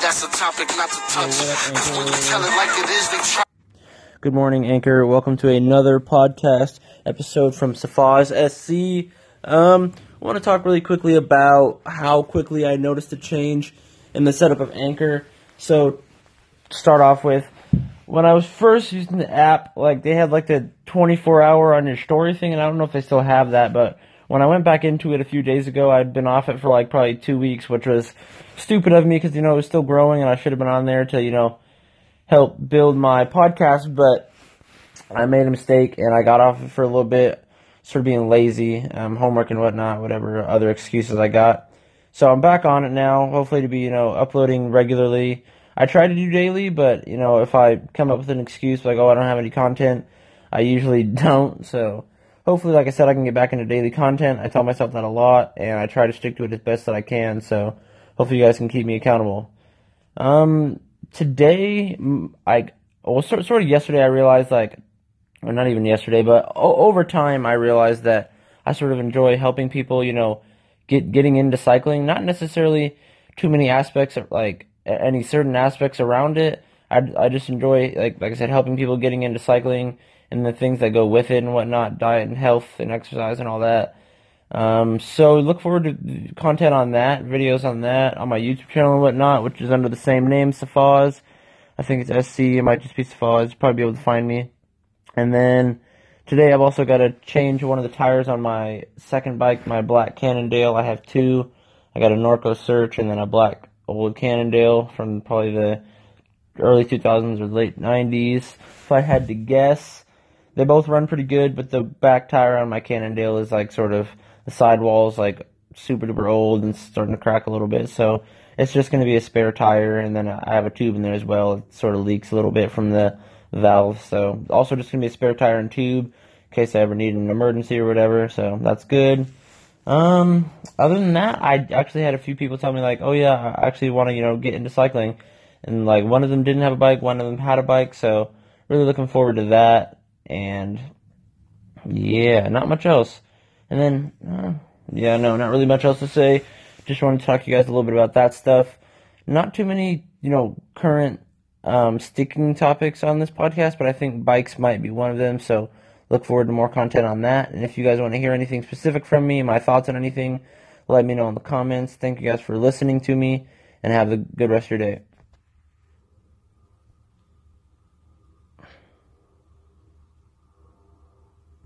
That's a topic not to touch. Cause when you tell it like it is, they try. Good morning, Anchor. Welcome to another podcast episode from Safaz SC. Um, I want to talk really quickly about how quickly I noticed a change in the setup of Anchor. So, start off with, when I was first using the app, like they had like the 24 hour on your story thing, and I don't know if they still have that, but when I went back into it a few days ago, I'd been off it for like probably two weeks, which was stupid of me because you know it was still growing, and I should have been on there to you know help build my podcast, but I made a mistake and I got off it for a little bit, sort of being lazy, um, homework and whatnot, whatever other excuses I got. So I'm back on it now, hopefully to be, you know, uploading regularly. I try to do daily, but, you know, if I come up with an excuse like, oh, I don't have any content, I usually don't. So hopefully, like I said, I can get back into daily content. I tell myself that a lot, and I try to stick to it as best that I can. So hopefully you guys can keep me accountable. Um, today, I, well, sort, sort of yesterday, I realized, like, or not even yesterday, but over time, I realized that I sort of enjoy helping people, you know, get getting into cycling. Not necessarily too many aspects of like any certain aspects around it. I, I just enjoy like like I said, helping people getting into cycling and the things that go with it and whatnot, diet and health and exercise and all that. Um, so look forward to content on that, videos on that on my YouTube channel and whatnot, which is under the same name, Safaz. I think it's SC. It might just be Safaz. Probably be able to find me. And then today I've also got to change one of the tires on my second bike, my black Cannondale. I have two. I got a Norco Search and then a black old Cannondale from probably the early 2000s or late 90s. If I had to guess, they both run pretty good, but the back tire on my Cannondale is like sort of the sidewall is like super duper old and starting to crack a little bit. So it's just going to be a spare tire, and then I have a tube in there as well. It sort of leaks a little bit from the valve. So also just going to be a spare tire and tube in case I ever need an emergency or whatever. So that's good. Um, other than that, I actually had a few people tell me like, oh yeah, I actually want to you know get into cycling, and like one of them didn't have a bike, one of them had a bike. So really looking forward to that. And yeah, not much else. And then, uh, yeah, no, not really much else to say. Just wanted to talk to you guys a little bit about that stuff. Not too many, you know, current um, sticking topics on this podcast, but I think bikes might be one of them. So look forward to more content on that. And if you guys want to hear anything specific from me, my thoughts on anything, let me know in the comments. Thank you guys for listening to me, and have a good rest of your day.